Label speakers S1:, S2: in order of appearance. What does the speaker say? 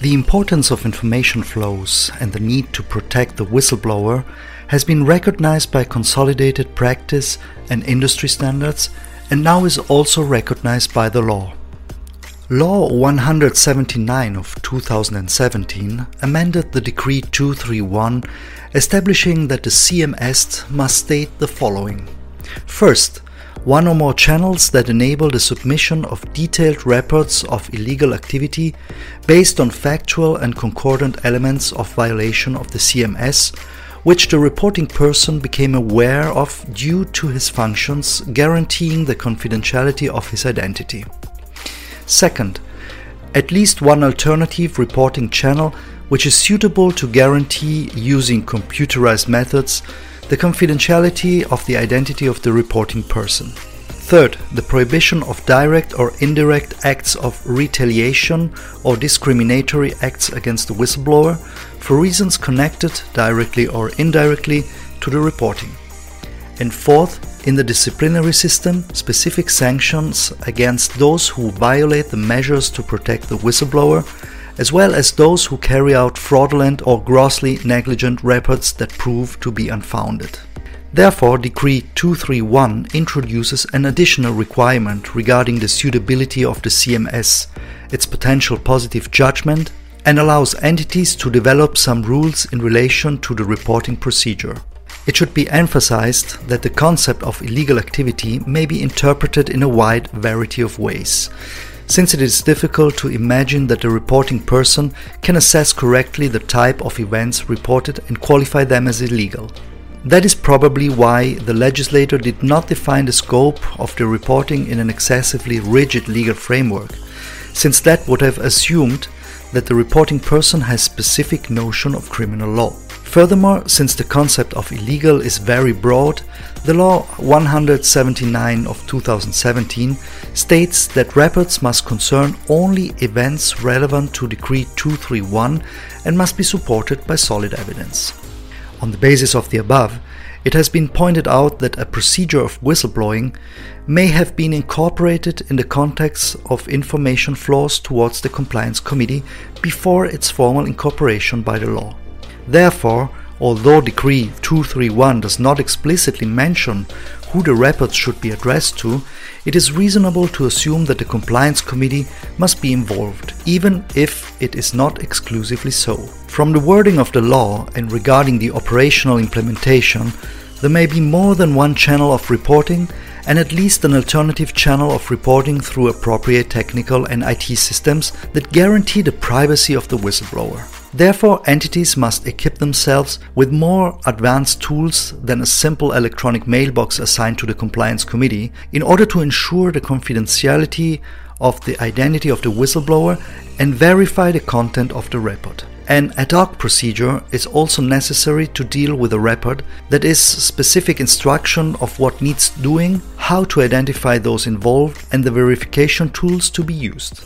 S1: The importance of information flows and the need to protect the whistleblower has been recognized by consolidated practice and industry standards and now is also recognized by the law. Law 179 of 2017 amended the Decree 231 establishing that the CMS must state the following. First, one or more channels that enable the submission of detailed reports of illegal activity based on factual and concordant elements of violation of the CMS which the reporting person became aware of due to his functions guaranteeing the confidentiality of his identity. Second, at least one alternative reporting channel which is suitable to guarantee using computerized methods the confidentiality of the identity of the reporting person. Third, the prohibition of direct or indirect acts of retaliation or discriminatory acts against the whistleblower for reasons connected directly or indirectly to the reporting. And fourth, in the disciplinary system, specific sanctions against those who violate the measures to protect the whistleblower, as well as those who carry out fraudulent or grossly negligent reports that prove to be unfounded. Therefore, Decree 231 introduces an additional requirement regarding the suitability of the CMS, its potential positive judgment, and allows entities to develop some rules in relation to the reporting procedure. It should be emphasized that the concept of illegal activity may be interpreted in a wide variety of ways, since it is difficult to imagine that the reporting person can assess correctly the type of events reported and qualify them as illegal. That is probably why the legislator did not define the scope of the reporting in an excessively rigid legal framework, since that would have assumed that the reporting person has specific notion of criminal law. Furthermore, since the concept of illegal is very broad, the law 179 of 2017 states that reports must concern only events relevant to Decree 231 and must be supported by solid evidence. On the basis of the above, it has been pointed out that a procedure of whistleblowing may have been incorporated in the context of information flows towards the Compliance Committee before its formal incorporation by the law. Therefore, although Decree 231 does not explicitly mention who the reports should be addressed to, it is reasonable to assume that the Compliance Committee must be involved, even if it is not exclusively so. From the wording of the law and regarding the operational implementation, there may be more than one channel of reporting and at least an alternative channel of reporting through appropriate technical and IT systems that guarantee the privacy of the whistleblower. Therefore, entities must equip themselves with more advanced tools than a simple electronic mailbox assigned to the compliance committee in order to ensure the confidentiality of the identity of the whistleblower and verify the content of the report. An ad hoc procedure is also necessary to deal with a report that is specific instruction of what needs doing, how to identify those involved, and the verification tools to be used.